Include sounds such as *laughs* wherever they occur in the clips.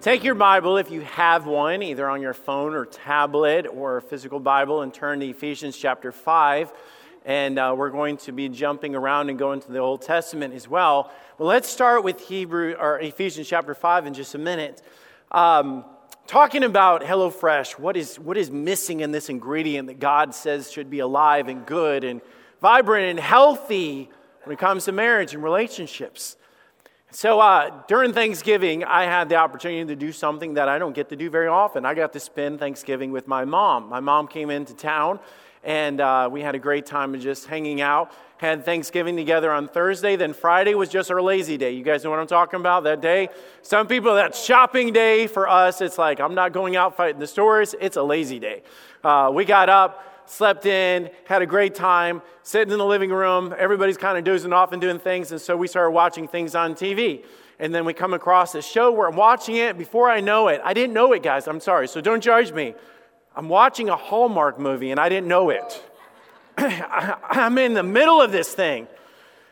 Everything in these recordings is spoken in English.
Take your Bible, if you have one, either on your phone or tablet or a physical Bible, and turn to Ephesians chapter 5. And uh, we're going to be jumping around and going to the Old Testament as well. Well, let's start with Hebrew or Ephesians chapter 5 in just a minute. Um, talking about HelloFresh, what is, what is missing in this ingredient that God says should be alive and good and vibrant and healthy when it comes to marriage and relationships? So uh, during Thanksgiving, I had the opportunity to do something that I don't get to do very often. I got to spend Thanksgiving with my mom. My mom came into town, and uh, we had a great time of just hanging out. Had Thanksgiving together on Thursday. Then Friday was just our lazy day. You guys know what I'm talking about? That day. Some people, that's shopping day. For us, it's like I'm not going out fighting the stores. It's a lazy day. Uh, we got up slept in, had a great time, sitting in the living room. Everybody's kind of dozing off and doing things. And so we started watching things on TV. And then we come across this show where I'm watching it. Before I know it, I didn't know it, guys. I'm sorry. So don't judge me. I'm watching a Hallmark movie and I didn't know it. *clears throat* I'm in the middle of this thing.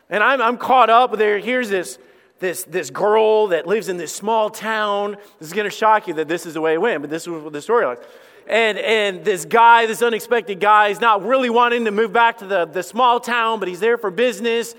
And I'm, I'm caught up there. Here's this, this, this girl that lives in this small town. This is going to shock you that this is the way it went, but this is what the story like and, and this guy, this unexpected guy, is not really wanting to move back to the, the small town, but he's there for business.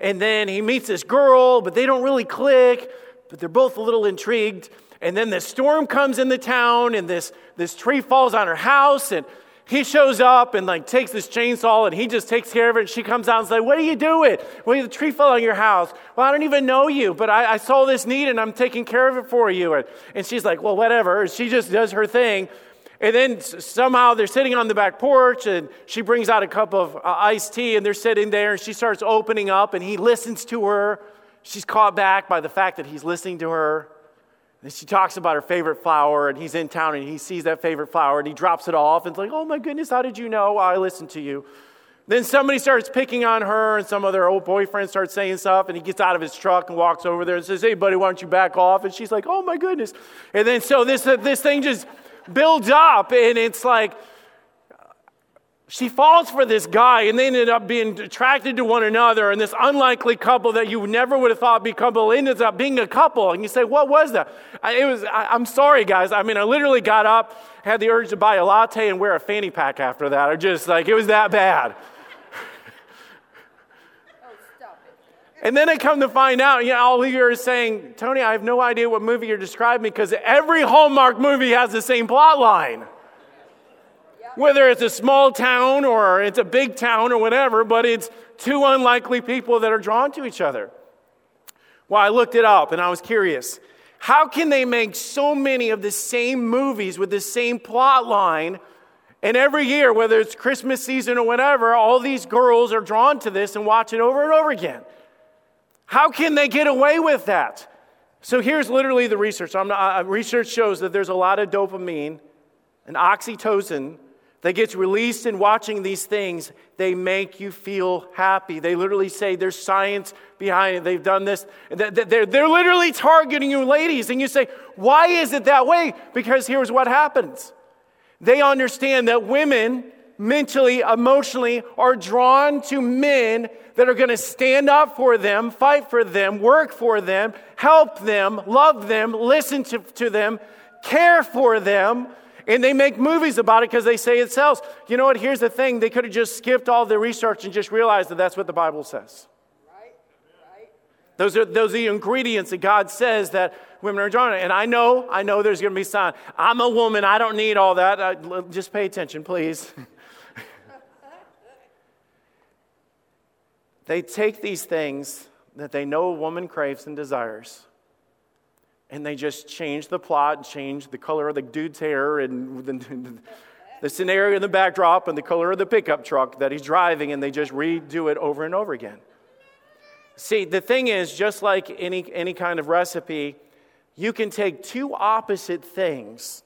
And then he meets this girl, but they don't really click, but they're both a little intrigued. And then the storm comes in the town, and this, this tree falls on her house, and he shows up and like takes this chainsaw and he just takes care of it. And she comes out and says, What are you doing? Well, the tree fell on your house. Well, I don't even know you, but I, I saw this need and I'm taking care of it for you. And, and she's like, Well, whatever. And she just does her thing. And then somehow they're sitting on the back porch, and she brings out a cup of uh, iced tea, and they're sitting there, and she starts opening up, and he listens to her. She's caught back by the fact that he's listening to her. And she talks about her favorite flower, and he's in town, and he sees that favorite flower, and he drops it off, and it's like, oh my goodness, how did you know? I listened to you. Then somebody starts picking on her, and some other old boyfriend starts saying stuff, and he gets out of his truck and walks over there and says, Hey, buddy, why don't you back off? And she's like, Oh my goodness. And then so this, uh, this thing just builds up, and it's like she falls for this guy, and they ended up being attracted to one another. And this unlikely couple that you never would have thought be couple ended up being a couple. And you say, "What was that?" It was. I, I'm sorry, guys. I mean, I literally got up, had the urge to buy a latte and wear a fanny pack after that. I just like it was that bad. And then I come to find out, you know, all of you are saying, Tony, I have no idea what movie you're describing because every Hallmark movie has the same plot line. Whether it's a small town or it's a big town or whatever, but it's two unlikely people that are drawn to each other. Well, I looked it up and I was curious. How can they make so many of the same movies with the same plot line? And every year, whether it's Christmas season or whatever, all these girls are drawn to this and watch it over and over again. How can they get away with that? So here's literally the research. Not, uh, research shows that there's a lot of dopamine and oxytocin that gets released in watching these things. They make you feel happy. They literally say there's science behind it. They've done this. They're, they're literally targeting you, ladies. And you say, why is it that way? Because here's what happens they understand that women mentally, emotionally are drawn to men that are going to stand up for them, fight for them, work for them, help them, love them, listen to, to them, care for them. And they make movies about it because they say it sells. You know what? Here's the thing they could have just skipped all the research and just realized that that's what the Bible says. Those are, those are the ingredients that God says that women are drawn to. And I know, I know there's going to be some. I'm a woman. I don't need all that. Uh, just pay attention, please. *laughs* They take these things that they know a woman craves and desires, and they just change the plot change the color of the dude's hair and the, *laughs* the scenario in the backdrop and the color of the pickup truck that he's driving, and they just redo it over and over again. See, the thing is, just like any, any kind of recipe, you can take two opposite things,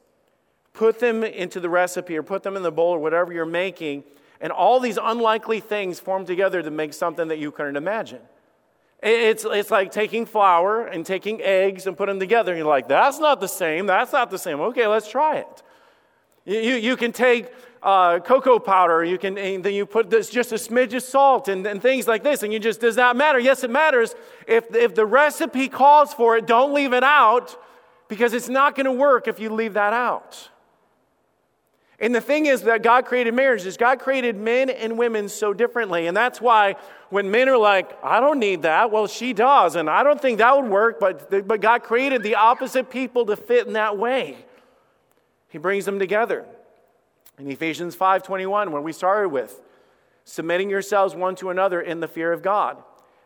put them into the recipe or put them in the bowl or whatever you're making, and all these unlikely things form together to make something that you couldn't imagine. It's, it's like taking flour and taking eggs and putting them together. And you're like, that's not the same. That's not the same. Okay, let's try it. You, you, can take uh, cocoa powder, you can, and then you put this, just a smidge of salt and, and things like this, and you just, does that matter? Yes, it matters. If, if the recipe calls for it, don't leave it out Because it's not going to work if you leave that out. And the thing is that God created marriage is God created men and women so differently. And that's why when men are like, I don't need that, well, she does. And I don't think that would work, but, but God created the opposite people to fit in that way. He brings them together. In Ephesians 5:21, when we started with, submitting yourselves one to another in the fear of God.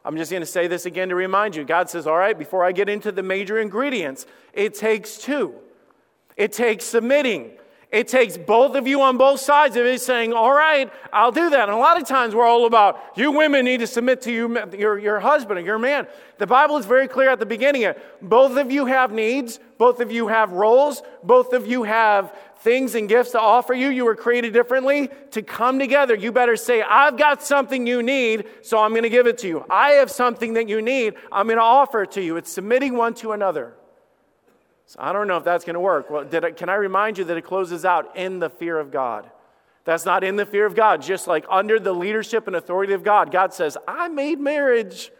I'm just going to say this again to remind you. God says, All right, before I get into the major ingredients, it takes two. It takes submitting it takes both of you on both sides of it saying, All right, I'll do that. And a lot of times we're all about, You women need to submit to you, your, your husband or your man. The Bible is very clear at the beginning. it, Both of you have needs, both of you have roles, both of you have things and gifts to offer you. You were created differently to come together. You better say, I've got something you need, so I'm going to give it to you. I have something that you need, I'm going to offer it to you. It's submitting one to another. So I don't know if that's going to work. Well, I, can I remind you that it closes out in the fear of God? That's not in the fear of God, just like under the leadership and authority of God. God says, I made marriage.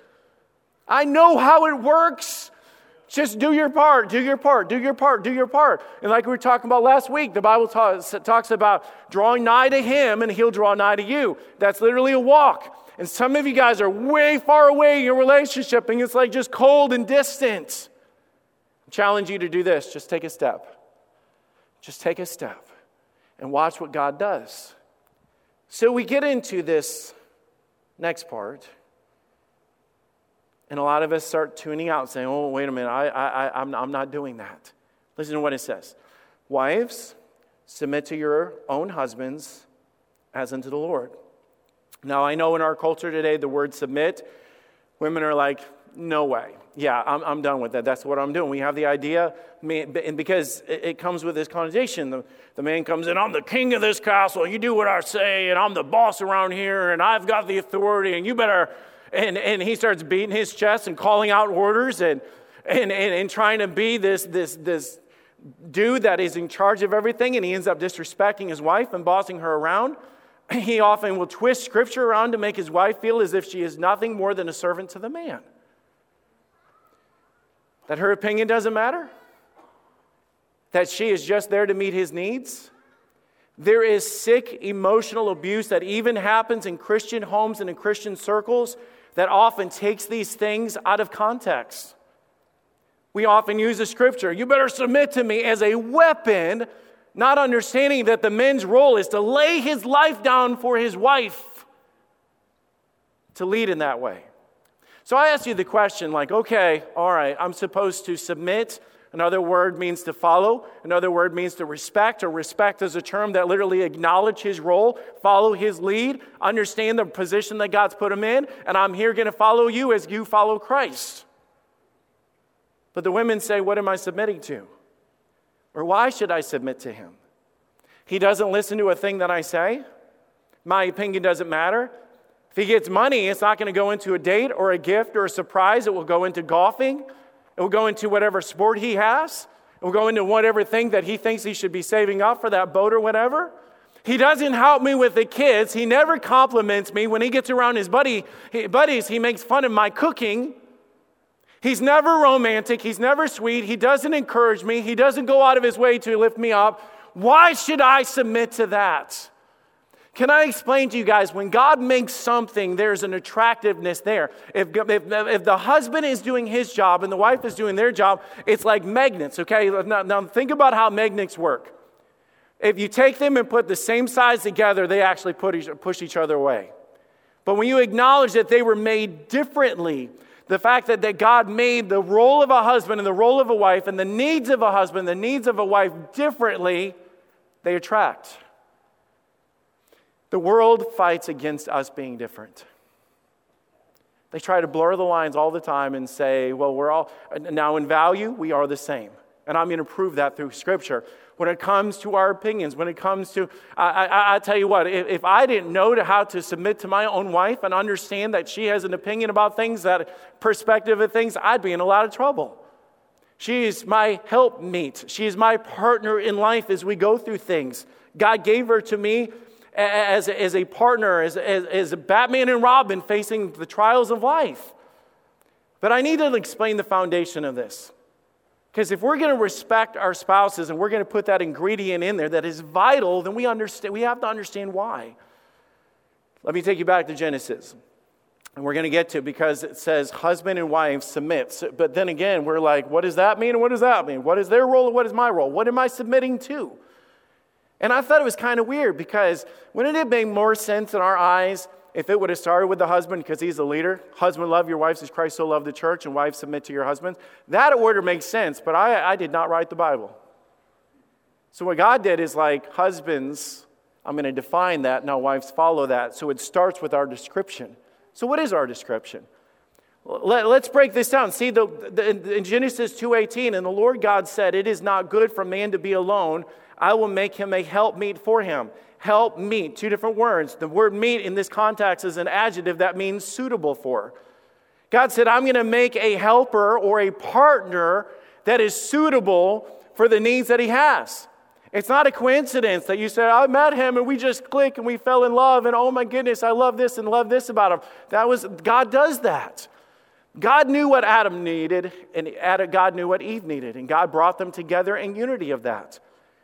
I know how it works. Just do your part, do your part, do your part, do your part. And like we were talking about last week, the Bible talks about drawing nigh to Him and He'll draw nigh to you. That's literally a walk. And some of you guys are way far away in your relationship and it's like just cold and distant challenge you to do this just take a step. Just take a step and watch what God does. So we get into this next part, and a lot of us start tuning out, saying, Oh, wait a minute, I, I, I'm, I'm not doing that. Listen to what it says Wives, submit to your own husbands as unto the Lord. Now, I know in our culture today, the word submit, women are like, no way. Yeah, I'm, I'm done with that. That's what I'm doing. We have the idea, and because it comes with this connotation, the, the man comes in, I'm the king of this castle, you do what I say, and I'm the boss around here, and I've got the authority, and you better. And, and he starts beating his chest and calling out orders and, and, and, and trying to be this, this, this dude that is in charge of everything, and he ends up disrespecting his wife and bossing her around. *clears throat* He often will twist scripture around to make his wife feel as if she is nothing more than a servant to the man. That her opinion doesn't matter? That she is just there to meet his needs? There is sick emotional abuse that even happens in Christian homes and in Christian circles that often takes these things out of context. We often use the scripture, you better submit to me, as a weapon, not understanding that the man's role is to lay his life down for his wife, to lead in that way. So I ask you the question like, okay, all right, I'm supposed to submit. Another word means to follow. Another word means to respect, or respect is a term that literally acknowledge his role, follow his lead, understand the position that God's put him in, and I'm here going to follow you as you follow Christ. But the women say, What am I submitting to? Or why should I submit to him? He doesn't listen to a thing that I say. My opinion doesn't matter. If he gets money, it's not going to go into a date or a gift or a surprise. It will go into golfing. It will go into whatever sport he has. It will go into whatever thing that he thinks he should be saving up for that boat or whatever. He doesn't help me with the kids. He never compliments me. When he gets around his buddy, buddies, he makes fun of my cooking. He's never romantic. He's never sweet. He doesn't encourage me. He doesn't go out of his way to lift me up. Why should I submit to that? Can I explain to you guys when God makes something, there's an attractiveness there. If, if, if, the husband is doing his job and the wife is doing their job, it's like magnets, okay? Now, now think about how magnets work. If you take them and put the same size together, they actually each, push each other away. But when you acknowledge that they were made differently, the fact that, that God made the role of a husband and the role of a wife and the needs of a husband, the needs of a wife differently, they attract. The world fights against us being different. They try to blur the lines all the time and say, well, we're all, now in value, we are the same. And I'm going to prove that through Scripture. When it comes to our opinions, when it comes to, I, I, I tell you what, if, if, I didn't know how to submit to my own wife and understand that she has an opinion about things, that perspective of things, I'd be in a lot of trouble. She's my helpmeet. She's my partner in life as we go through things. God gave her to me as, as a partner, as, as, as Batman and Robin facing the trials of life. But I need to explain the foundation of this. Because if we're going to respect our spouses and we're going to put that ingredient in there that is vital, then we, understand, we have to understand why. Let me take you back to Genesis. And we're going to get to because it says husband and wife submit. But then again, we're like, what does that mean what does that mean? What is their role and what is my role? What am I submitting to? And I thought it was kind of weird because wouldn't it make more sense in our eyes if it would have started with the husband because he's the leader? Husband, love your wives as Christ so loved the church, and wives, submit to your husbands. That order makes sense, but I, I did not write the Bible. So what God did is like, husbands, I'm going to define that. Now, wives follow that. So it starts with our description. So, what is our description? Let, us break this down. See, the, the, in Genesis 2.18, and the Lord God said, It is not good for man to be alone. I will make him a helpmeet for him. Help meet, two different words. The word meet in this context is an adjective that means suitable for. God said, I'm going to make a helper or a partner that is suitable for the needs that he has. It's not a coincidence that you said, I met him and we just clicked and we fell in love and oh my goodness, I love this and love this about him. That was, God does that. God knew what Adam needed and God knew what Eve needed and God brought them together in unity of that.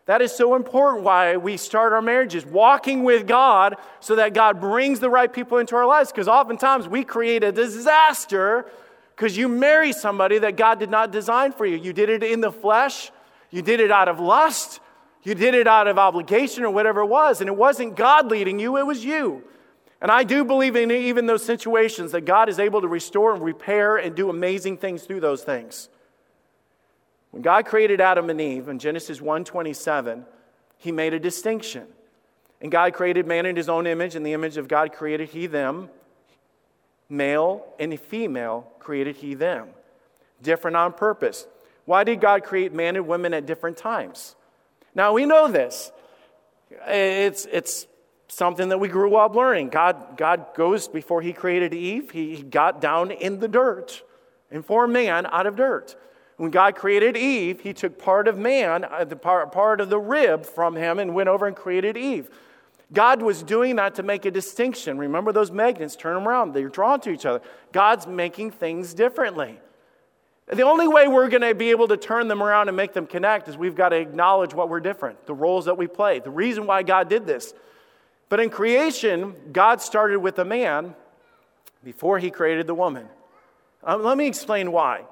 That is so important why we start our marriages, walking with God so that God brings the right people into our lives. Because oftentimes we create a disaster because you marry somebody that God did not design for you. You did it in the flesh, you did it out of lust, you did it out of obligation or whatever it was, and it wasn't God leading you, it was you. And I do believe in even those situations that God is able to restore and repair and do amazing things through those things. When God created Adam and Eve in Genesis 1:27, he made a distinction. And God created man in his own image, in the image of God created he them. Male and female created he them. Different on purpose. Why did God create man and women at different times? Now we know this. It's, it's something that we grew up learning. God, God goes before he created Eve, he got down in the dirt and formed man out of dirt. When God created Eve, he took part of man, uh, the part, part of the rib from him, and went over and created Eve. God was doing that to make a distinction. Remember those magnets, turn them around, they're drawn to each other. God's making things differently. The only way we're going to be able to turn them around and make them connect is we've got to acknowledge what we're different, the roles that we play, the reason why God did this. But in creation, God started with the man before he created the woman. Um, let me explain why.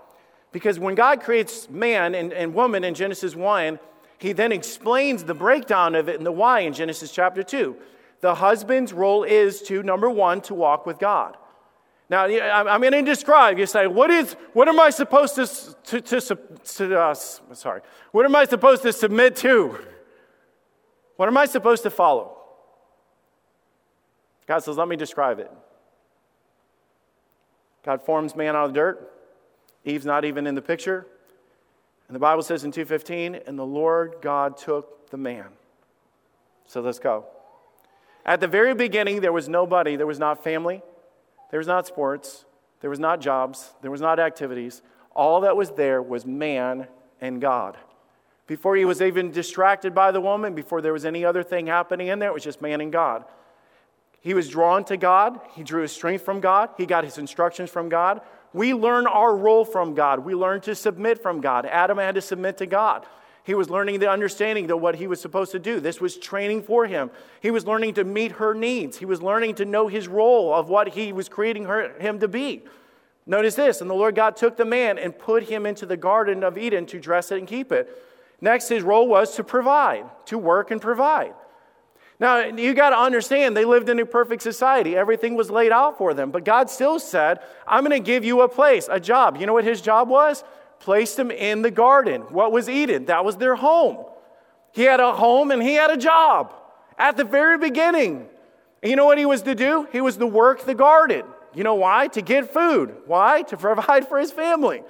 Because when God creates man and, and woman in Genesis 1, he then explains the breakdown of it and the why in Genesis chapter 2. The husband's role is to, number one, to walk with God. Now, I'm going to describe. You say, what is, what am I supposed to, to, to, to uh, sorry, what am I supposed to submit to? What am I supposed to follow? God says, let me describe it. God forms man out of dirt. Eve's not even in the picture. And the Bible says in 2:15, and the Lord God took the man. So let's go. At the very beginning, there was nobody, there was not family, there was not sports, there was not jobs, there was not activities. All that was there was man and God. Before he was even distracted by the woman, before there was any other thing happening in there, it was just man and God. He was drawn to God. He drew his strength from God. He got his instructions from God. We learn our role from God. We learn to submit from God. Adam had to submit to God. He was learning the understanding of what he was supposed to do. This was training for him. He was learning to meet her needs. He was learning to know his role of what he was creating her, him to be. Notice this and the Lord God took the man and put him into the Garden of Eden to dress it and keep it. Next, his role was to provide, to work and provide. Now, you got to understand, they lived in a perfect society. Everything was laid out for them. But God still said, I'm going to give you a place, a job. You know what his job was? placed him in the garden. What was Eden? That was their home. He had a home and he had a job at the very beginning. And you know what he was to do? He was to work the garden. You know why? To get food. Why? To *laughs* provide for his family.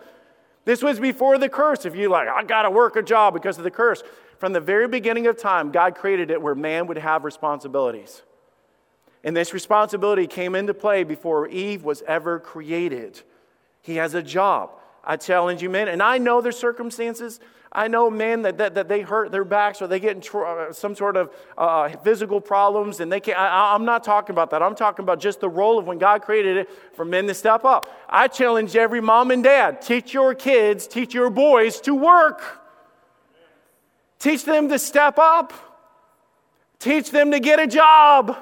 This was before the curse. If you like, I got to work a job because of the curse. From the very beginning of time, God created it where man would have responsibilities. And this responsibility came into play before Eve was ever created. He has a job. I challenge you, men. And I know their circumstances. I know men that, that, that they hurt their backs or they get in tr- uh, some sort of uh, physical problems and they can't. I, I'm not talking about that. I'm talking about just the role of when God created it for men to step up. I challenge every mom and dad teach your kids, teach your boys to work. Teach them to step up. Teach them to get a job.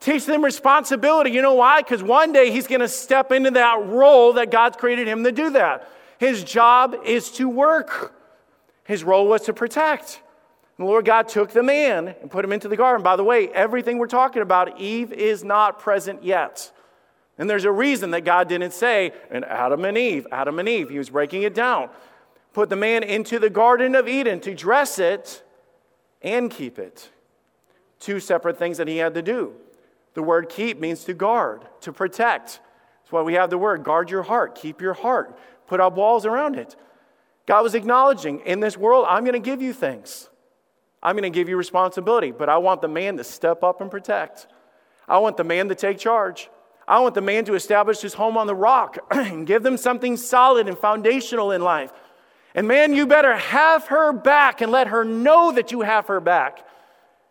Teach them responsibility. You know why? Because one day he's going to step into that role that God's created him to do that. His job is to work, his role was to protect. the Lord God took the man and put him into the garden. By the way, everything we're talking about, Eve is not present yet. And there's a reason that God didn't say, and Adam and Eve, Adam and Eve. He was breaking it down. Put the man into the Garden of Eden to dress it and keep it. Two separate things that he had to do. The word keep means to guard, to protect. That's why we have the word guard your heart, keep your heart, put up walls around it. God was acknowledging in this world, I'm going to give you things. I'm going to give you responsibility, but I want the man to step up and protect. I want the man to take charge. I want the man to establish his home on the rock *clears throat* and give them something solid and foundational in life. And man, you better have her back and let her know that you have her back.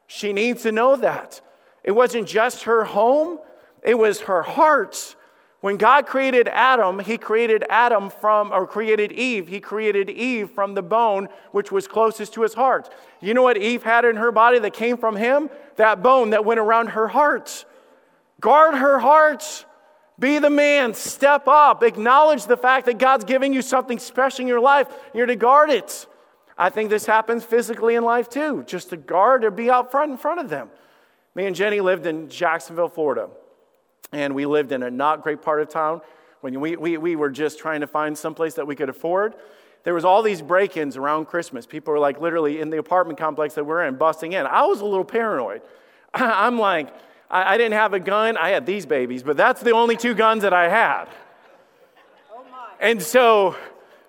She needs to know that. It wasn't just her home, it was her heart. When God created Adam, he created Adam from, or created Eve, he created Eve from the bone which was closest to his heart. You know what Eve had in her body that came from him? That bone that went around her heart. Guard her heart. Be the man. Step up. Acknowledge the fact that God's giving you something special in your life. You're to guard it. I think this happens physically in life too, just to guard or be out front in front of them. Me and Jenny lived in Jacksonville, Florida, and we lived in a not great part of town. When we, we, we were just trying to find someplace that we could afford, there was all these break-ins around Christmas. People were like literally in the apartment complex that we're in, busting in. I was a little paranoid. *laughs* I'm like, I, I didn't have a gun. I had these babies, but that's the only two guns that I had. Oh and so,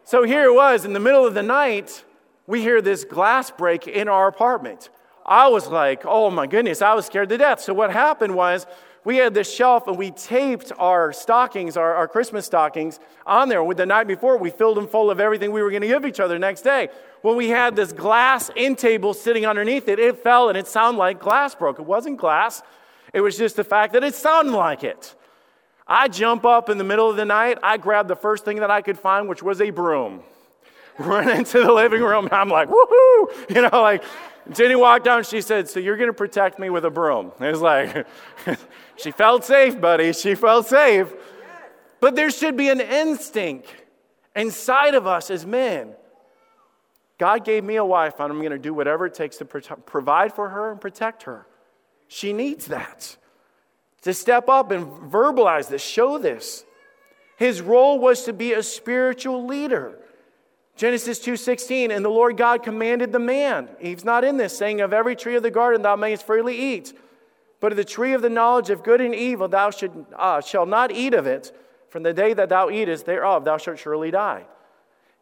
so here it was in the middle of the night. We hear this glass break in our apartment. I was like, oh my goodness, I was scared to death. So what happened was we had this shelf and we taped our stockings, our, our Christmas stockings, on there. The night before, we filled them full of everything we were going to give each other next day. Well, we had this glass end table sitting underneath it. It fell and it sounded like glass broke. It wasn't glass. It was just the fact that it sounded like it. I jump up in the middle of the night. I grab the first thing that I could find, which was a broom. *laughs* Run into the living room. and I'm like, woohoo! You know, like Jenny walked down, she said, So you're going to protect me with a broom. It was like, *laughs* she felt safe, buddy. She felt safe. But there should be an instinct inside of us as men. God gave me a wife, and I'm going to do whatever it takes to provide for her and protect her. She needs that. To step up and verbalize this, show this. His role was to be a spiritual leader. Genesis 2:16 and the Lord God commanded the man He's not in this saying of every tree of the garden thou mayest freely eat but of the tree of the knowledge of good and evil thou should, uh, shalt not eat of it from the day that thou eatest thereof thou shalt surely die.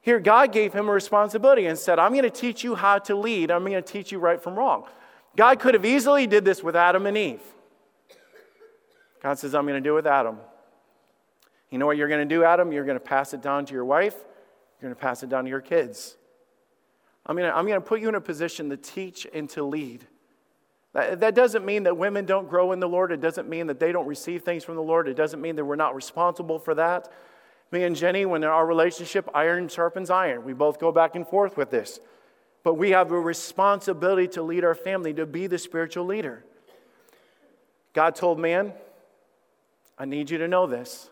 Here God gave him a responsibility and said I'm going to teach you how to lead I'm going to teach you right from wrong. God could have easily did this with Adam and Eve. God says I'm going to do it with Adam. You know what you're going to do Adam? You're going to pass it down to your wife you're going to pass it down to your kids. I'm going to, I'm going to put you in a position to teach and to lead. That, that doesn't mean that women don't grow in the Lord. It doesn't mean that they don't receive things from the Lord. It doesn't mean that we're not responsible for that. Me and Jenny, when in our relationship, iron sharpens iron. We both go back and forth with this. But we have a responsibility to lead our family, to be the spiritual leader. God told man, I need you to know this,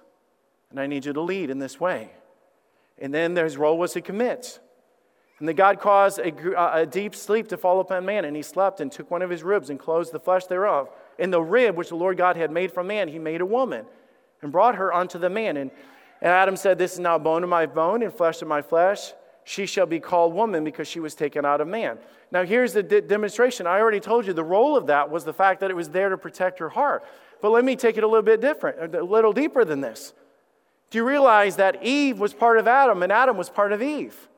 and I need you to lead in this way. And then his role was to commit. And then God caused a, uh, a, deep sleep to fall upon man, and he slept and took one of his ribs and closed the flesh thereof. In the rib which the Lord God had made from man, he made a woman and brought her unto the man. And, and Adam said, This is now bone of my bone and flesh of my flesh. She shall be called woman because she was taken out of man. Now, here's the de- demonstration. I already told you the role of that was the fact that it was there to protect her heart. But let me take it a little bit different, a little deeper than this. Do you realize that Eve was part of Adam and Adam was part of Eve?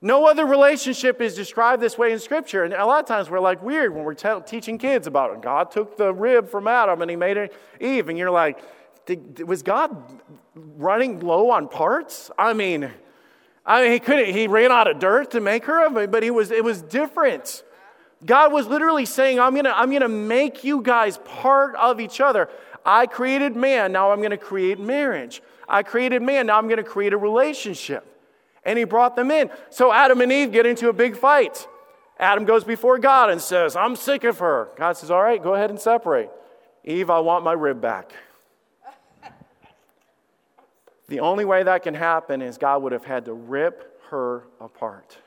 No other relationship is described this way in Scripture. And a lot of times we're like weird when we're te- teaching kids about it. God took the rib from Adam and he made it Eve. And you're like, was God running low on parts? I mean, I mean, he couldn't, he ran out of dirt to make her, of it, but he was, it was different. God was literally saying, I'm gonna, I'm gonna make you guys part of each other. I created man, now I'm gonna create marriage. I created man, now I'm gonna create a relationship. And he brought them in. So Adam and Eve get into a big fight. Adam goes before God and says, I'm sick of her. God says, All right, go ahead and separate. Eve, I want my rib back. The only way that can happen is God would have had to rip her apart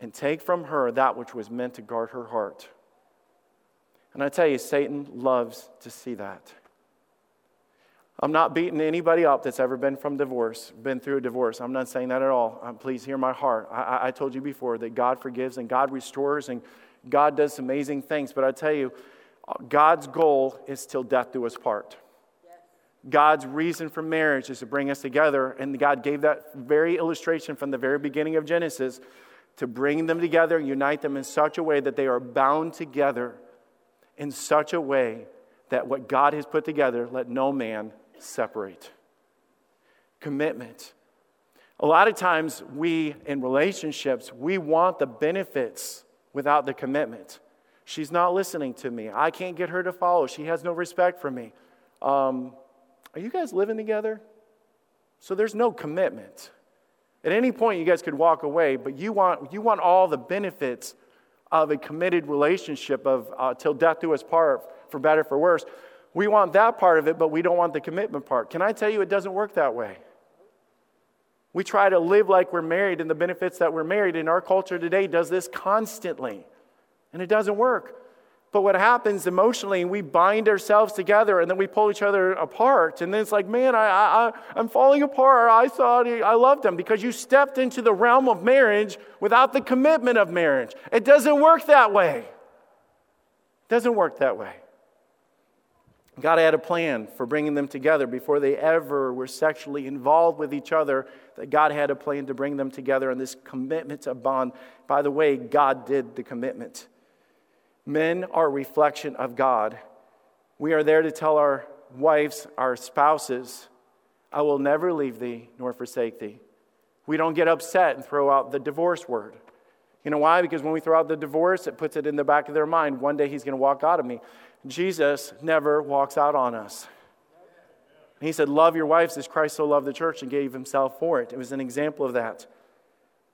and take from her that which was meant to guard her heart. And I tell you, Satan loves to see that. I'm not beating anybody up that's ever been from divorce, been through a divorce. I'm not saying that at all. Um, please hear my heart. I, I told you before that God forgives and God restores and God does amazing things. But I tell you, God's goal is till death do us part. God's reason for marriage is to bring us together. And God gave that very illustration from the very beginning of Genesis to bring them together unite them in such a way that they are bound together in such a way that what God has put together, let no man separate. Commitment. A lot of times, we in relationships, we want the benefits without the commitment. She's not listening to me. I can't get her to follow. She has no respect for me. Um, are you guys living together? So there's no commitment. At any point, you guys could walk away, but you want, you want all the benefits of a committed relationship of uh, till death do us part, for better, for worse. We want that part of it, but we don't want the commitment part. Can I tell you, it doesn't work that way? We try to live like we're married and the benefits that we're married, and our culture today does this constantly, and it doesn't work. But what happens emotionally, we bind ourselves together and then we pull each other apart. And then it's like, man, I, I, I'm falling apart. I thought I loved him because you stepped into the realm of marriage without the commitment of marriage. It doesn't work that way. It doesn't work that way. God had a plan for bringing them together before they ever were sexually involved with each other. That God had a plan to bring them together and this commitment to bond. By the way, God did the commitment. Men are a reflection of God. We are there to tell our wives, our spouses, I will never leave thee nor forsake thee. We don't get upset and throw out the divorce word. You know why? Because when we throw out the divorce, it puts it in the back of their mind. One day he's going to walk out of me. Jesus never walks out on us. He said, Love your wives as Christ so loved the church and gave himself for it. It was an example of that.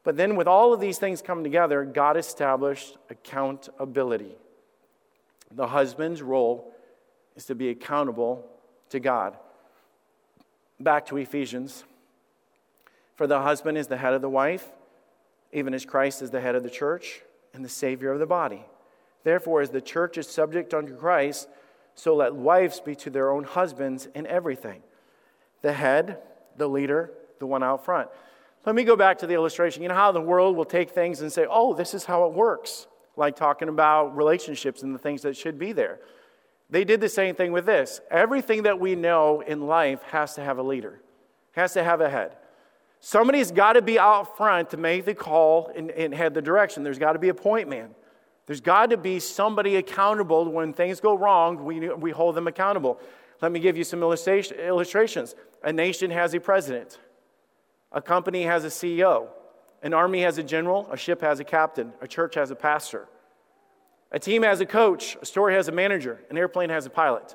But then, with all of these things coming together, God established accountability. The husband's role is to be accountable to God. Back to Ephesians. For the husband is the head of the wife, even as Christ is the head of the church and the Savior of the body. Therefore, as the church is subject unto Christ, so let wives be to their own husbands in everything. The head, the leader, the one out front. Let me go back to the illustration. You know how the world will take things and say, oh, this is how it works, like talking about relationships and the things that should be there. They did the same thing with this. Everything that we know in life has to have a leader, has to have a head. Somebody's got to be out front to make the call and, and head the direction. There's got to be a point man. There's got to be somebody accountable when things go wrong, we, we hold them accountable. Let me give you some illustrations. A nation has a president. A company has a CEO, an army has a general, a ship has a captain, a church has a pastor. A team has a coach, a store has a manager, an airplane has a pilot.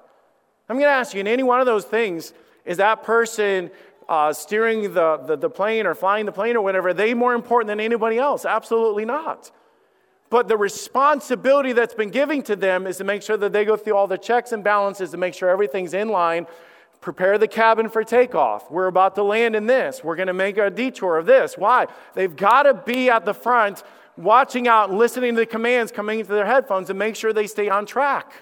I'm going to ask you, in any one of those things, is that person uh, steering the, the, the plane or flying the plane or whatever, are they more important than anybody else? Absolutely not. But the responsibility that's been given to them is to make sure that they go through all the checks and balances to make sure everything's in line prepare the cabin for takeoff. We're about to land in this. We're going to make a detour of this. Why? They've got to be at the front, watching out, listening to the commands coming into their headphones and make sure they stay on track.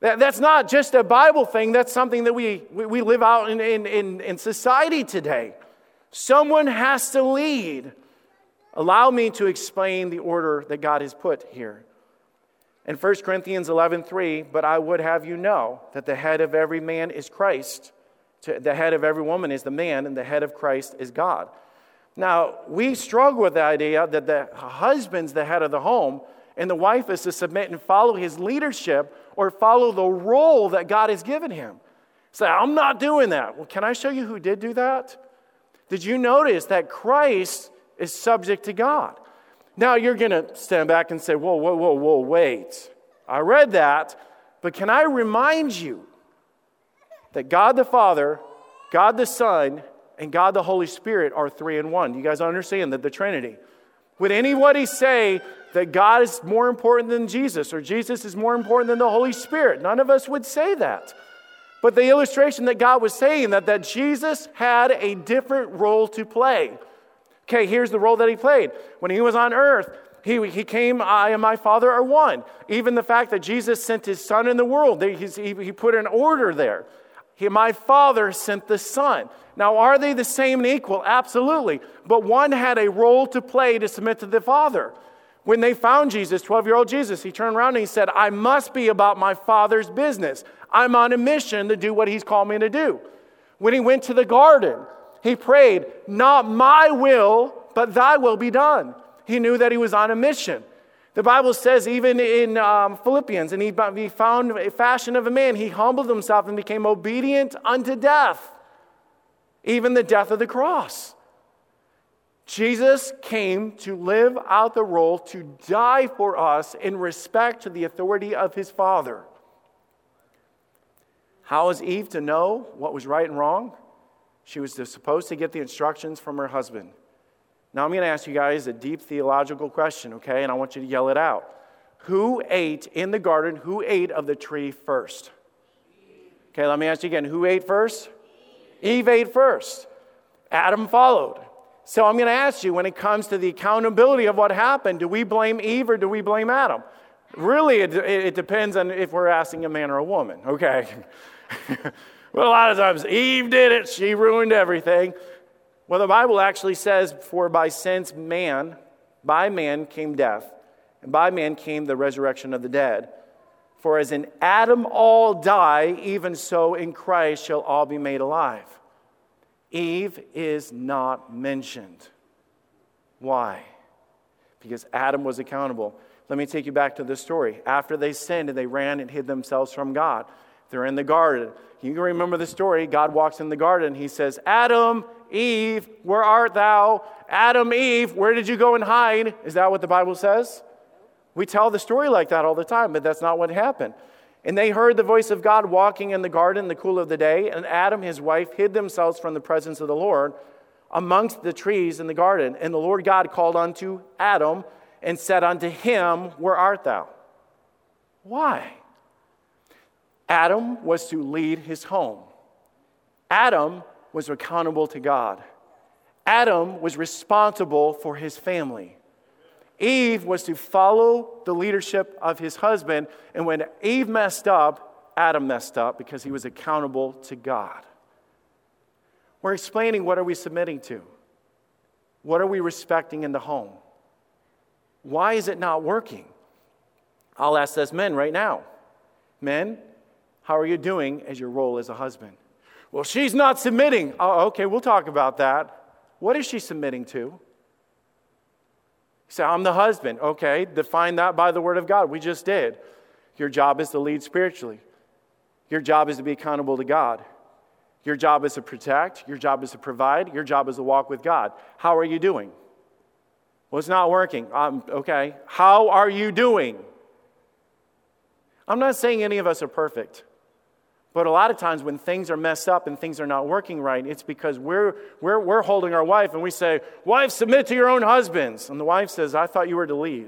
That, that's not just a Bible thing, that's something that we, we, we live out in, in, in, in society today. Someone has to lead. Allow me to explain the order that God has put here. In 1 Corinthians 11:3, but I would have you know that the head of every man is Christ. The head of every woman is the man, and the head of Christ is God. Now, we struggle with the idea that the husband's the head of the home, and the wife is to submit and follow his leadership or follow the role that God has given him. Say, I'm not doing that. Well, can I show you who did do that? Did you notice that Christ is subject to God? Now you're going to stand back and say, whoa, whoa, whoa, whoa, wait. I read that, but can I remind you that God the Father, God the Son, and God the Holy Spirit are three in one? You guys understand that the Trinity. Would anybody say that God is more important than Jesus or Jesus is more important than the Holy Spirit? None of us would say that. But the illustration that God was saying that, that Jesus had a different role to play. Okay, here's the role that he played. When he was on earth, he, he came, I and my Father are one. Even the fact that Jesus sent his Son in the world, he, he put an order there. He, my Father sent the Son. Now, are they the same and equal? Absolutely. But one had a role to play to submit to the Father. When they found Jesus, 12 year old Jesus, he turned around and he said, I must be about my Father's business. I'm on a mission to do what he's called me to do. When he went to the garden, he prayed, Not my will, but thy will be done. He knew that he was on a mission. The Bible says, even in um, Philippians, and he, he found a fashion of a man, he humbled himself and became obedient unto death, even the death of the cross. Jesus came to live out the role to die for us in respect to the authority of his Father. How is Eve to know what was right and wrong? She was supposed to get the instructions from her husband. Now, I'm going to ask you guys a deep theological question, okay? And I want you to yell it out. Who ate in the garden? Who ate of the tree first? Okay, let me ask you again. Who ate first? Eve ate first. Adam followed. So I'm going to ask you when it comes to the accountability of what happened, do we blame Eve or do we blame Adam? Really, it, it depends on if we're asking a man or a woman, okay? *laughs* well, a lot of times Eve did it, she ruined everything. Well, the Bible actually says, For by sense man, by man came death, and by man came the resurrection of the dead. For as in Adam all die, even so in Christ shall all be made alive. Eve is not mentioned. Why? Because Adam was accountable. Let me take you back to the story. After they sinned and they ran and hid themselves from God, they're in the garden. You can remember the story. God walks in the garden. He says, Adam, Eve, where art thou? Adam, Eve, where did you go and hide? Is that what the Bible says? We tell the story like that all the time, but that's not what happened. And they heard the voice of God walking in the garden in the cool of the day, and Adam, his wife, hid themselves from the presence of the Lord amongst the trees in the garden. And the Lord God called unto Adam and said unto him, Where art thou? Why? Adam was to lead his home. Adam was accountable to God. Adam was responsible for his family. Eve was to follow the leadership of his husband. And when Eve messed up, Adam messed up because he was accountable to God. We're explaining what are we submitting to? What are we respecting in the home? Why is it not working? I'll ask this men right now. Men, how are you doing as your role as a husband? Well, she's not submitting. Oh, okay, we'll talk about that. What is she submitting to? You say, I'm the husband. Okay, define that by the word of God. We just did. Your job is to lead spiritually, your job is to be accountable to God. Your job is to protect. Your job is to provide. Your job is to walk with God. How are you doing? Well, it's not working. Um, okay. How are you doing? I'm not saying any of us are perfect. But a lot of times when things are messed up and things are not working right, it's because we're, we're, we're holding our wife and we say, Wife, submit to your own husbands. And the wife says, I thought you were to lead.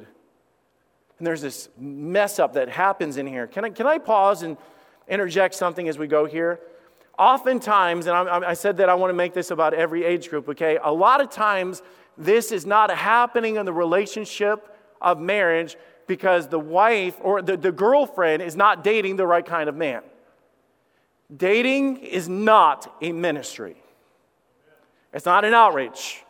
And there's this mess up that happens in here. Can I, can I pause and interject something as we go here? Oftentimes, and I, I said that I want to make this about every age group, okay? A lot of times, this is not happening in the relationship of marriage because the wife or the, the girlfriend is not dating the right kind of man. Dating is not a ministry, it's not an outreach.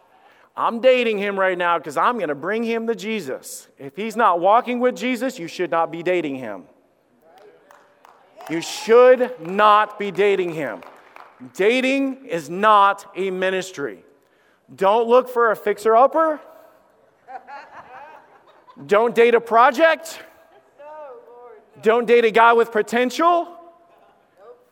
I'm dating him right now because I'm going to bring him to Jesus. If he's not walking with Jesus, you should not be dating him. You should not be dating him. Dating is not a ministry. Don't look for a fixer upper. Don't date a project. Don't date a guy with potential.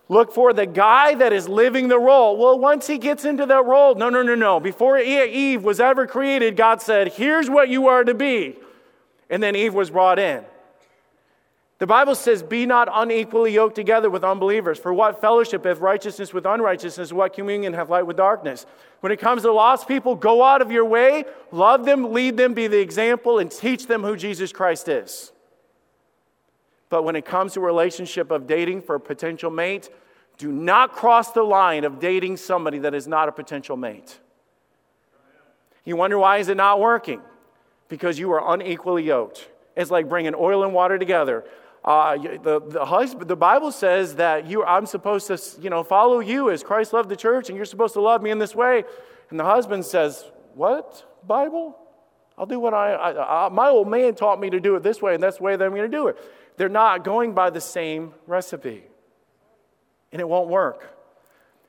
Look for the guy that is living the role. Well, once he gets into that role, no, no, no, no. Before Eve was ever created, God said, Here's what you are to be. And then Eve was brought in. The Bible says, Be not unequally yoked together with unbelievers. For what fellowship hath righteousness with unrighteousness? What communion hath light with darkness? When it comes to lost people, go out of your way, love them, lead them, be the example, and teach them who Jesus Christ is. But when it comes to a relationship of dating for a potential mate, do not cross the line of dating somebody that is not a potential mate. You wonder why is it not working? Because you are unequally yoked. It's like bringing oil and water together. Uh, the, the, husband, the Bible says that you, I'm supposed to you know, follow you as Christ loved the church, and you're supposed to love me in this way. And the husband says, What? Bible? I'll do what I, I, I my old man taught me to do it this way, and that's the way that I'm going to do it. They're not going by the same recipe, and it won't work.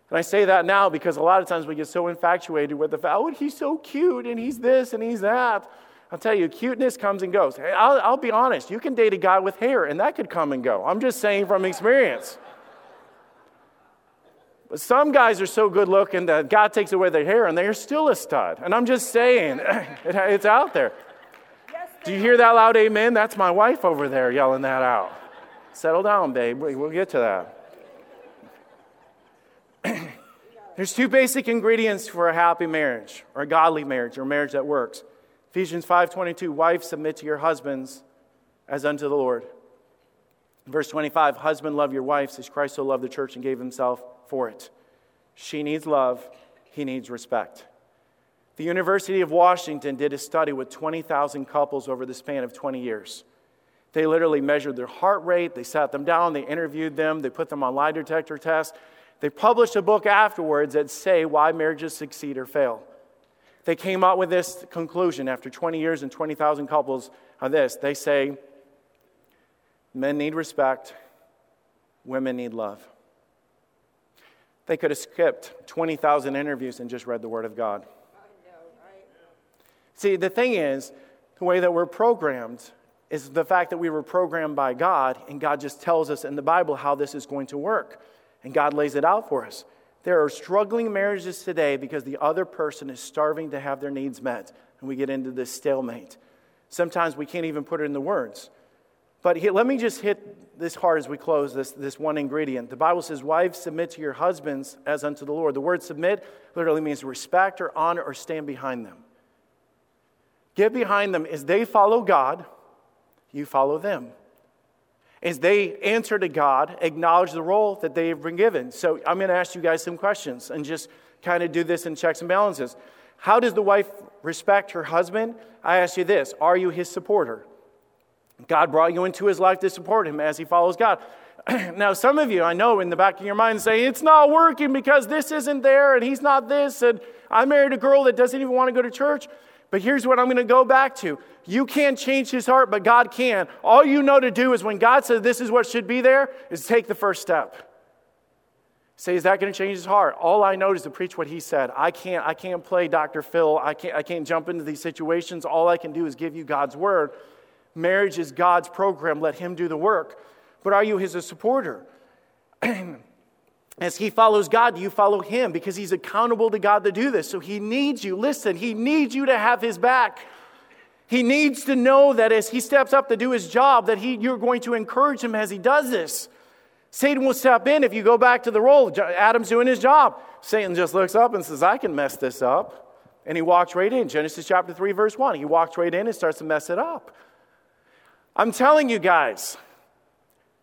And I say that now because a lot of times we get so infatuated with the fact, oh, he's so cute, and he's this, and he's that. I'll tell you, cuteness comes and goes. I'll, I'll be honest, you can date a guy with hair, and that could come and go. I'm just saying from experience. But some guys are so good looking that God takes away their hair and they're still a stud. And I'm just saying, *laughs* it's out there. Do you hear that loud amen? That's my wife over there yelling that out. Settle down, babe. We'll get to that. *clears throat* There's two basic ingredients for a happy marriage, or a godly marriage, or a marriage that works. Ephesians 5:22, wives submit to your husbands as unto the Lord. Verse 25, husband love your wives as Christ so loved the church and gave himself for it. She needs love, he needs respect. The University of Washington did a study with 20,000 couples over the span of 20 years. They literally measured their heart rate, they sat them down, they interviewed them, they put them on lie detector tests. They published a book afterwards that say why marriages succeed or fail they came up with this conclusion after 20 years and 20,000 couples of this. They say men need respect, women need love. They could have skipped 20,000 interviews and just read the Word of God. See, the thing is, the way that we're programmed is the fact that we were programmed by God, and God just tells us in the Bible how this is going to work. And God lays it out for us. There are struggling marriages today because the other person is starving to have their needs met, and we get into this stalemate. Sometimes we can't even put it in the words. But let me just hit this hard as we close this, this one ingredient. The Bible says, Wives, submit to your husbands as unto the Lord. The word submit literally means respect or honor or stand behind them. Get behind them as they follow God, you follow them as they answer to God, acknowledge the role that they have been given. So I'm going to ask you guys some questions and just kind of do this in checks and balances. How does the wife respect her husband? I ask you this Are you his supporter? God brought you into his life to support him as he follows God. *clears throat* now, some of you, I know in the back of your mind, say, It's not working because this isn't there and he's not this, and I married a girl that doesn't even want to go to church. But here's what I'm going to go back to. You can't change his heart, but God can. All you know to do is when God says this is what should be there, is take the first step. Say, is that going to change his heart? All I know is to preach what he said. I can't, I can't play Dr. Phil. I can't, I can't jump into these situations. All I can do is give you God's word. Marriage is God's program. Let him do the work. But are you his supporter? *clears throat* As he follows God, you follow him because he's accountable to God to do this. So he needs you. Listen, he needs you to have his back. He needs to know that as he steps up to do his job, that he, you're going to encourage him as he does this. Satan will step in if you go back to the role. Adam's doing his job. Satan just looks up and says, I can mess this up. And he walks right in. Genesis chapter 3, verse 1. He walks right in and starts to mess it up. I'm telling you guys,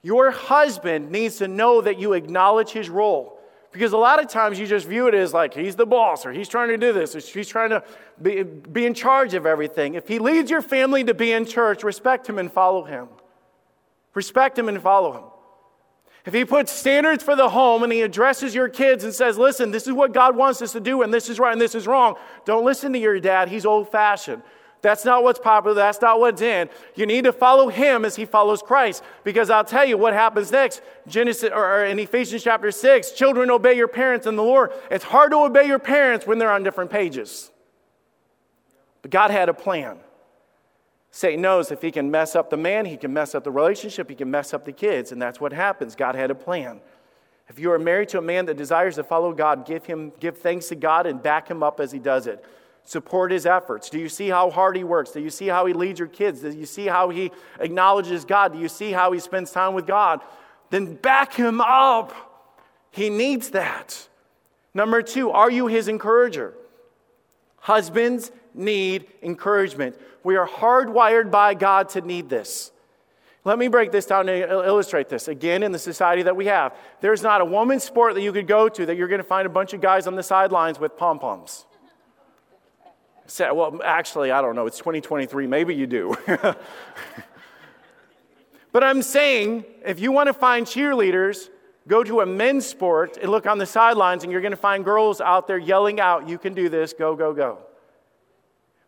your husband needs to know that you acknowledge his role. Because a lot of times you just view it as like he's the boss or he's trying to do this or he's trying to be, be in charge of everything. If he leads your family to be in church, respect him and follow him. Respect him and follow him. If he puts standards for the home and he addresses your kids and says, listen, this is what God wants us to do and this is right and this is wrong, don't listen to your dad. He's old fashioned. That's not what's popular. That's not what's in. You need to follow him as he follows Christ. Because I'll tell you what happens next. Genesis or in Ephesians chapter 6, children obey your parents in the Lord. It's hard to obey your parents when they're on different pages. But God had a plan. Satan knows if he can mess up the man, he can mess up the relationship, he can mess up the kids, and that's what happens. God had a plan. If you are married to a man that desires to follow God, give him give thanks to God and back him up as he does it. Support his efforts. Do you see how hard he works? Do you see how he leads your kids? Do you see how he acknowledges God? Do you see how he spends time with God? Then back him up. He needs that. Number two, are you his encourager? Husbands need encouragement. We are hardwired by God to need this. Let me break this down and illustrate this. Again, in the society that we have, there's not a woman's sport that you could go to that you're going to find a bunch of guys on the sidelines with pom poms. Well, actually, I don't know. It's 2023. Maybe you do. *laughs* but I'm saying if you want to find cheerleaders, go to a men's sport and look on the sidelines, and you're going to find girls out there yelling out, You can do this, go, go, go.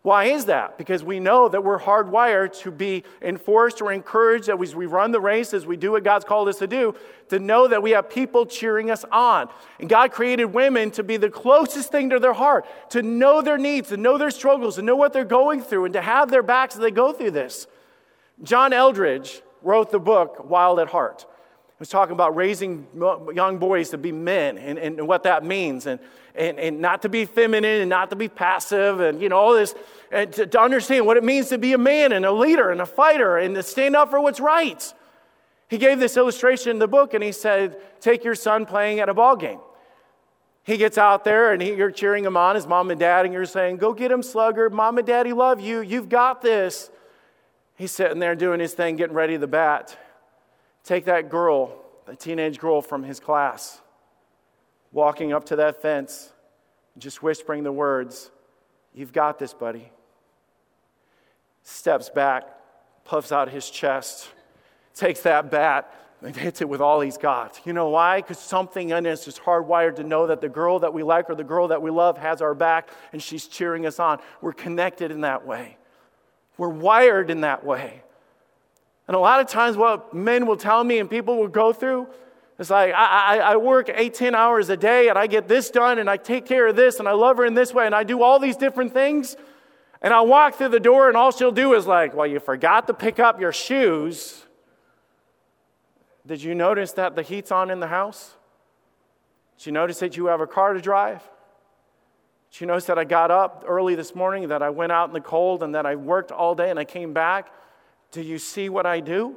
Why is that? Because we know that we're hardwired to be enforced or encouraged as we run the race, as we do what God's called us to do, to know that we have people cheering us on. And God created women to be the closest thing to their heart, to know their needs, to know their struggles, to know what they're going through, and to have their backs as they go through this. John Eldredge wrote the book Wild at Heart. He was talking about raising young boys to be men and, and what that means, and, and, and not to be feminine and not to be passive, and you know, all this, and to, to understand what it means to be a man and a leader and a fighter and to stand up for what's right. He gave this illustration in the book, and he said, Take your son playing at a ball game. He gets out there and he, you're cheering him on, his mom and dad, and you're saying, Go get him, slugger. Mom and daddy love you. You've got this. He's sitting there doing his thing, getting ready to bat take that girl, the teenage girl from his class, walking up to that fence, just whispering the words, You've got this, buddy. Steps back, puffs out his chest, *laughs* takes that bat, and hits it with all he's got. You know why? Because something in us is hardwired to know that the girl that we like or the girl that we love has our back and she's cheering us on. We're connected in that way, we're wired in that way. And a lot of times, what men will tell me and people will go through is like, I, I, I, work eight, 10 hours a day and I get this done and I take care of this and I love her in this way and I do all these different things. And I walk through the door and all she'll do is like, Well, you forgot to pick up your shoes. Did you notice that the heat's on in the house? Did you notice that you have a car to drive? Did you notice that I got up early this morning, that I went out in the cold, and that I worked all day and I came back? Do you see what I do?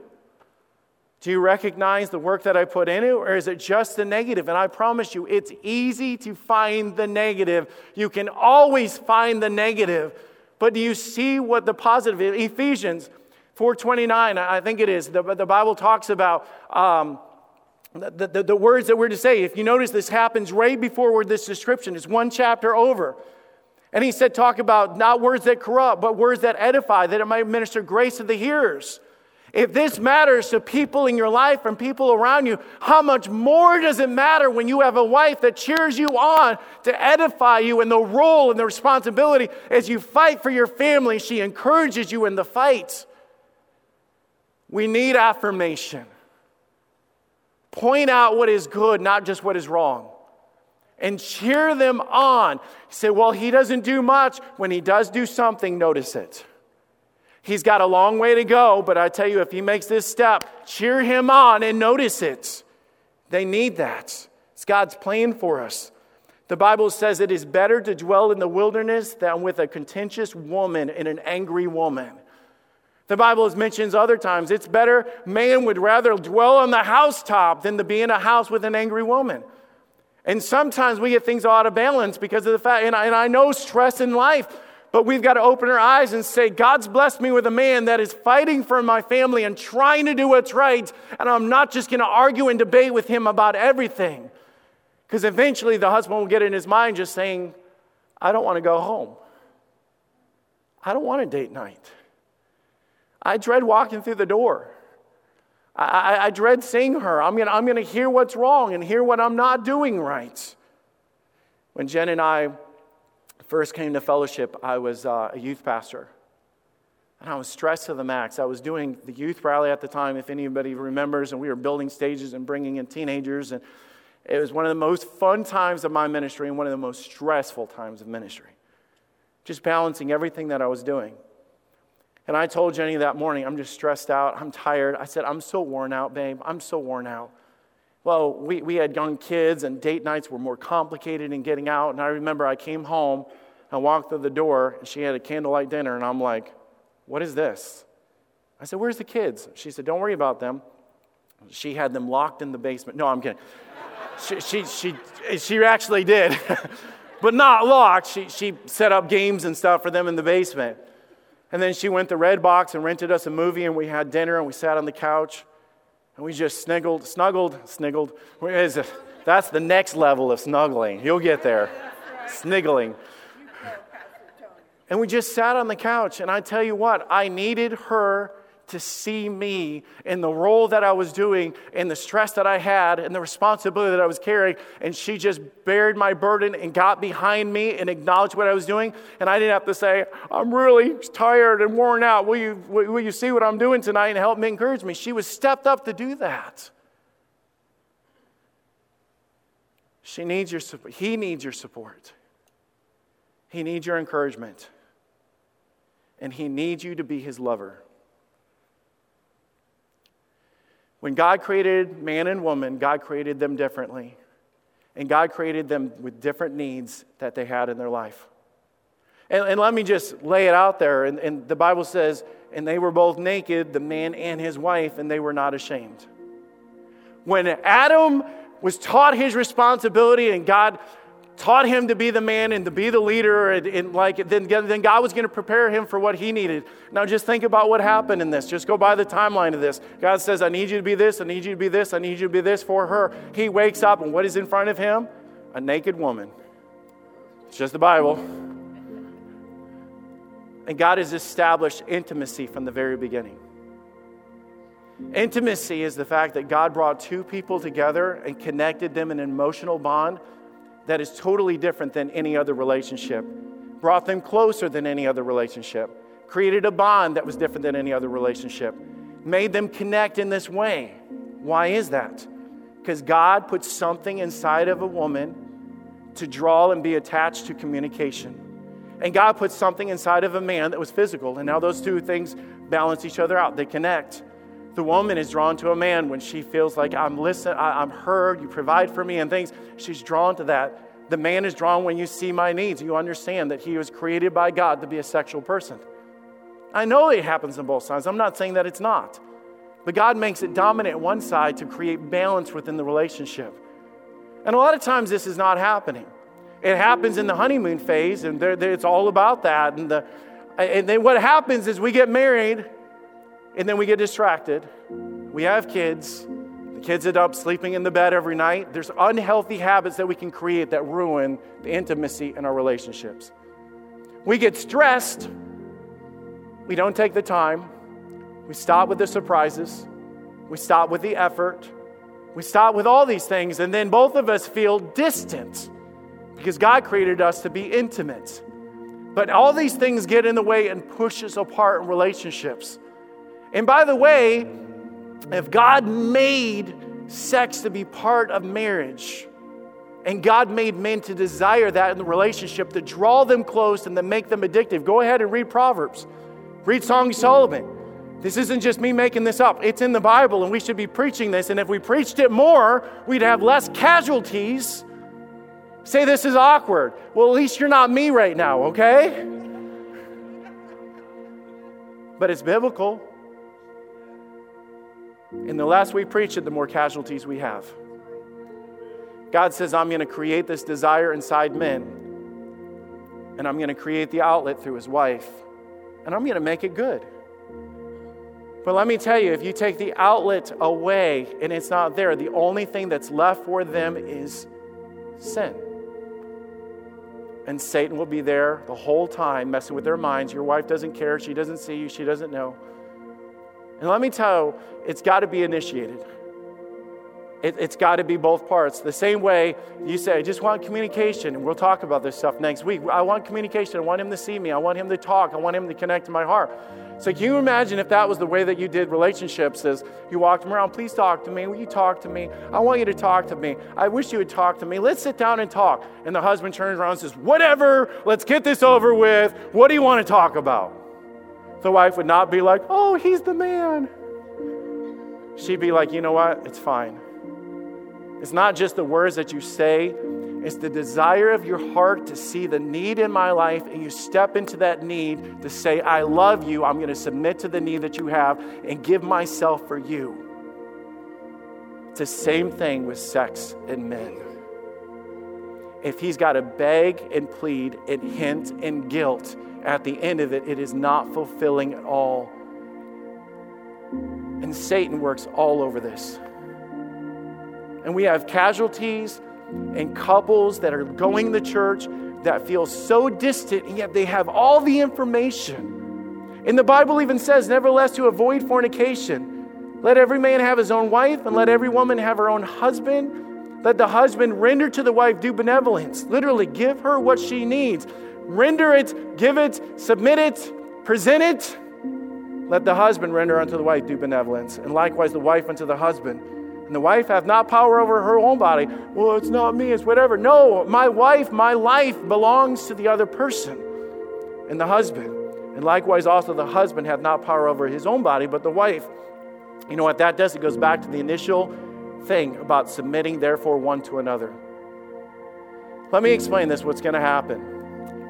Do you recognize the work that I put in it, or is it just the negative? And I promise you, it's easy to find the negative. You can always find the negative. But do you see what the positive is? Ephesians 4.29, I think it is, the, the Bible talks about um, the, the, the words that we're to say. If you notice, this happens right before this description. It's one chapter over. And he said, talk about not words that corrupt, but words that edify, that it might minister grace to the hearers. If this matters to people in your life and people around you, how much more does it matter when you have a wife that cheers you on to edify you in the role and the responsibility as you fight for your family? She encourages you in the fight. We need affirmation. Point out what is good, not just what is wrong and cheer them on. Say, well, he doesn't do much. When he does do something, notice it. He's got a long way to go, but I tell you, if he makes this step, cheer him on and notice it. They need that. It's God's plan for us. The Bible says it is better to dwell in the wilderness than with a contentious woman and an angry woman. The Bible mentions other times it's better, man would rather dwell on the housetop than to be in a house with an angry woman. And sometimes we get things out of balance because of the fact, and I, and I know stress in life, but we've got to open our eyes and say, God's blessed me with a man that is fighting for my family and trying to do what's right. And I'm not just going to argue and debate with him about everything. Because eventually the husband will get in his mind just saying, I don't want to go home. I don't want a date night. I dread walking through the door. I, I dread seeing her. I'm going I'm going to hear what's wrong and hear what I'm not doing right. When Jen and I first came to fellowship, I was uh, a youth pastor. And I was stressed to the max. I was doing the youth rally at the time, if anybody remembers, and we were building stages and bringing in teenagers. And it was one of the most fun times of my ministry and one of the most stressful times of ministry. Just balancing everything that I was doing. And I told Jenny that morning, I'm just stressed out. I'm tired. I said, I'm so worn out, babe. I'm so worn out. Well, we, we had young kids, and date nights were more complicated in getting out. And I remember I came home, and walked through the door, and she had a candlelight dinner, and I'm like, What is this? I said, Where's the kids? She said, Don't worry about them. She had them locked in the basement. No, I'm kidding. she, she, she, she actually did, *laughs* but not locked. She, she set up games and stuff for them in the basement. And then she went to Redbox and rented us a movie, and we had dinner, and we sat on the couch, and we just snuggled, snuggled, sniggled. That's the next level of snuggling. You'll get there. Sniggling. And we just sat on the couch, and I tell you what, I needed her to see me in the role that I was doing and the stress that I had and the responsibility that I was carrying. And she just bared my burden and got behind me and acknowledged what I was doing. And I didn't have to say, I'm really tired and worn out. Will you, will you see what I'm doing tonight and help me encourage me? She was stepped up to do that. She needs your support. He needs your support. He needs your encouragement. And he needs you to be his lover. When God created man and woman, God created them differently. And God created them with different needs that they had in their life. And, and let me just lay it out there. And, and the Bible says, and they were both naked, the man and his wife, and they were not ashamed. When Adam was taught his responsibility and God taught him to be the man and to be the leader and, and like then, then god was going to prepare him for what he needed. Now just think about what happened in this. Just go by the timeline of this. God says i need you to be this i need you to be this i need you to be this for her. He wakes up and what is in front of him? A naked woman. It's just the bible. And god has established intimacy from the very beginning. Intimacy is the fact that God brought two people together and connected them in an emotional bond that is totally different than any other relationship, brought them closer than any other relationship, created a bond that was different than any other relationship, made them connect in this way. Why is that? Because God put something inside of a woman to draw and be attached to communication. And God put something inside of a man that was physical. And now those two things balance each other out, they connect. The woman is drawn to a man when she feels like I'm listened, I'm heard, you provide for me and things. She's drawn to that. The man is drawn when you see my needs. You understand that he was created by God to be a sexual person. I know it happens on both sides. I'm not saying that it's not. But God makes it dominant one side to create balance within the relationship. And a lot of times this is not happening. It happens in the honeymoon phase, and they're, they're, it's all about that. And, the, and then what happens is we get married, and then we get distracted. We have kids. The kids end up sleeping in the bed every night. There's unhealthy habits that we can create that ruin the intimacy in our relationships. We get stressed. We don't take the time. We stop with the surprises. We stop with the effort. We stop with all these things, and then both of us feel distant because God created us to be intimate. But all these things get in the way and push us apart in relationships. And by the way, if God made sex to be part of marriage, and God made men to desire that in the relationship, to draw them close and to make them addictive, go ahead and read Proverbs. Read Song of Solomon. This isn't just me making this up. It's in the Bible, and we should be preaching this. And if we preached it more, we'd have less casualties. Say this is awkward. Well, at least you're not me right now, okay? But it's biblical. And the less we preach it, the more casualties we have. God says, I'm going to create this desire inside men, and I'm going to create the outlet through his wife, and I'm going to make it good. But let me tell you, if you take the outlet away and it's not there, the only thing that's left for them is sin. And Satan will be there the whole time messing with their minds. Your wife doesn't care. She doesn't see you. She doesn't know. And let me tell you, it's got to be initiated. It, has got to be both parts. The same way you say, I just want communication, and we'll talk about this stuff next week. I want communication. I want him to see me. I want him to talk. I want him to connect to my heart. So, can you imagine if that was the way that you did relationships? Is you walked him around, please talk to me. Will you talk to me? I want you to talk to me. I wish you would talk to me. Let's sit down and talk. And the husband turns around and says, Whatever, let's get this over with. What do you want to talk about? The wife would not be like, Oh, he's the man. She'd be like, You know what? It's fine. It's not just the words that you say, it's the desire of your heart to see the need in my life, and you step into that need to say, I love you. I'm going to submit to the need that you have and give myself for you. It's the same thing with sex and men. If he's got to beg and plead and hint and guilt, at the end of it, it is not fulfilling at all. And Satan works all over this. And we have casualties and couples that are going to church that feel so distant, and yet they have all the information. And the Bible even says, nevertheless, to avoid fornication, let every man have his own wife, and let every woman have her own husband. Let the husband render to the wife due benevolence. Literally, give her what she needs. Render it, give it, submit it, present it. Let the husband render unto the wife due benevolence, and likewise the wife unto the husband. And the wife hath not power over her own body. Well, it's not me, it's whatever. No, my wife, my life belongs to the other person and the husband. And likewise, also the husband hath not power over his own body, but the wife. You know what that does? It goes back to the initial thing about submitting, therefore, one to another. Let me explain this what's going to happen.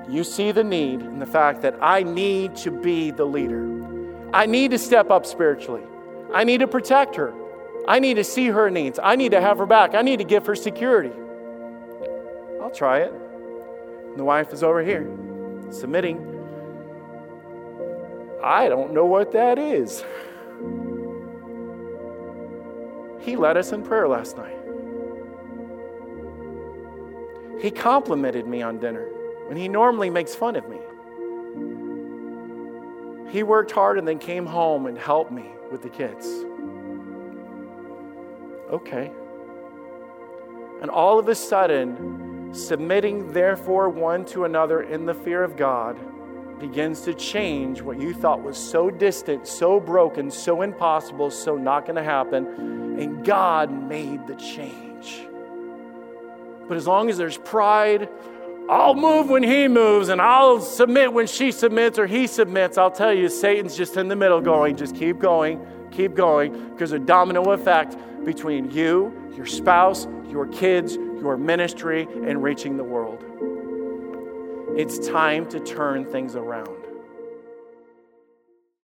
You see the need in the fact that I need to be the leader. I need to step up spiritually. I need to protect her. I need to see her needs. I need to have her back. I need to give her security. I'll try it. And the wife is over here, submitting. I don't know what that is. He led us in prayer last night. He complimented me on dinner when he normally makes fun of me. He worked hard and then came home and helped me with the kids. Okay. And all of a sudden, submitting therefore one to another in the fear of God begins to change what you thought was so distant, so broken, so impossible, so not going to happen. And God made the change. But as long as there's pride, I'll move when he moves and I'll submit when she submits or he submits. I'll tell you, Satan's just in the middle going, just keep going, keep going, because a domino effect between you, your spouse, your kids, your ministry, and reaching the world. It's time to turn things around.